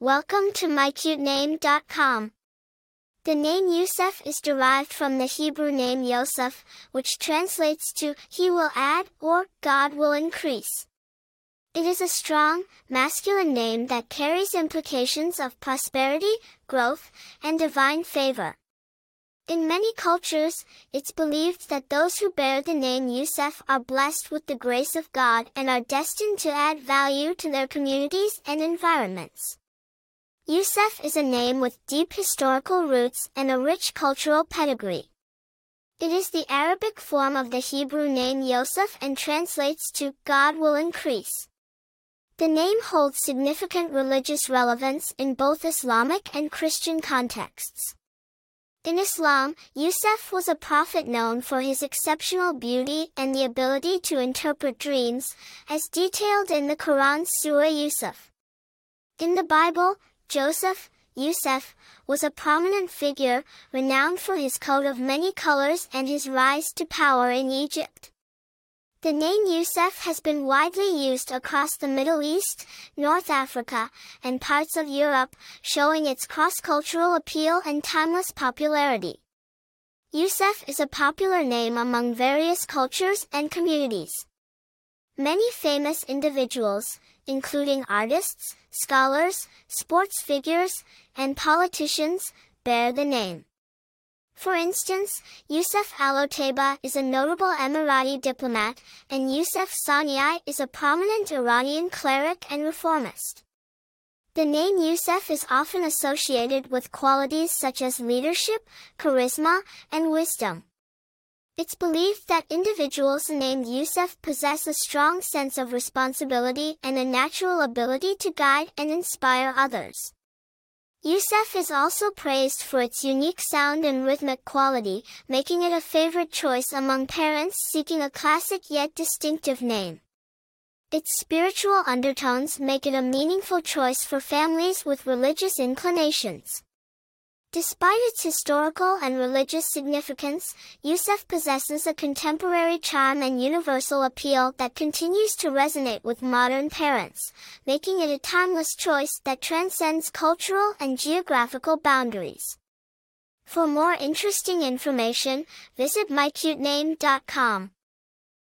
Welcome to mycutename.com. The name Yousef is derived from the Hebrew name Yosef, which translates to He will add or God will increase. It is a strong, masculine name that carries implications of prosperity, growth, and divine favor. In many cultures, it's believed that those who bear the name Yousef are blessed with the grace of God and are destined to add value to their communities and environments. Yousef is a name with deep historical roots and a rich cultural pedigree. It is the Arabic form of the Hebrew name Yosef and translates to God will increase. The name holds significant religious relevance in both Islamic and Christian contexts. In Islam, Yousef was a prophet known for his exceptional beauty and the ability to interpret dreams, as detailed in the Quran's Surah Yusuf. In the Bible, Joseph, Yousef, was a prominent figure, renowned for his coat of many colors and his rise to power in Egypt. The name Yousef has been widely used across the Middle East, North Africa, and parts of Europe, showing its cross-cultural appeal and timeless popularity. Yousef is a popular name among various cultures and communities. Many famous individuals, including artists, scholars, sports figures, and politicians, bear the name. For instance, Yousef Al-Otaiba is a notable Emirati diplomat, and Yousef Saanei is a prominent Iranian cleric and reformist. The name Yousef is often associated with qualities such as leadership, charisma, and wisdom. It's believed that individuals named Yousef possess a strong sense of responsibility and a natural ability to guide and inspire others. Yousef is also praised for its unique sound and rhythmic quality, making it a favorite choice among parents seeking a classic yet distinctive name. Its spiritual undertones make it a meaningful choice for families with religious inclinations. Despite its historical and religious significance, Yousef possesses a contemporary charm and universal appeal that continues to resonate with modern parents, making it a timeless choice that transcends cultural and geographical boundaries. For more interesting information, visit mycutename.com.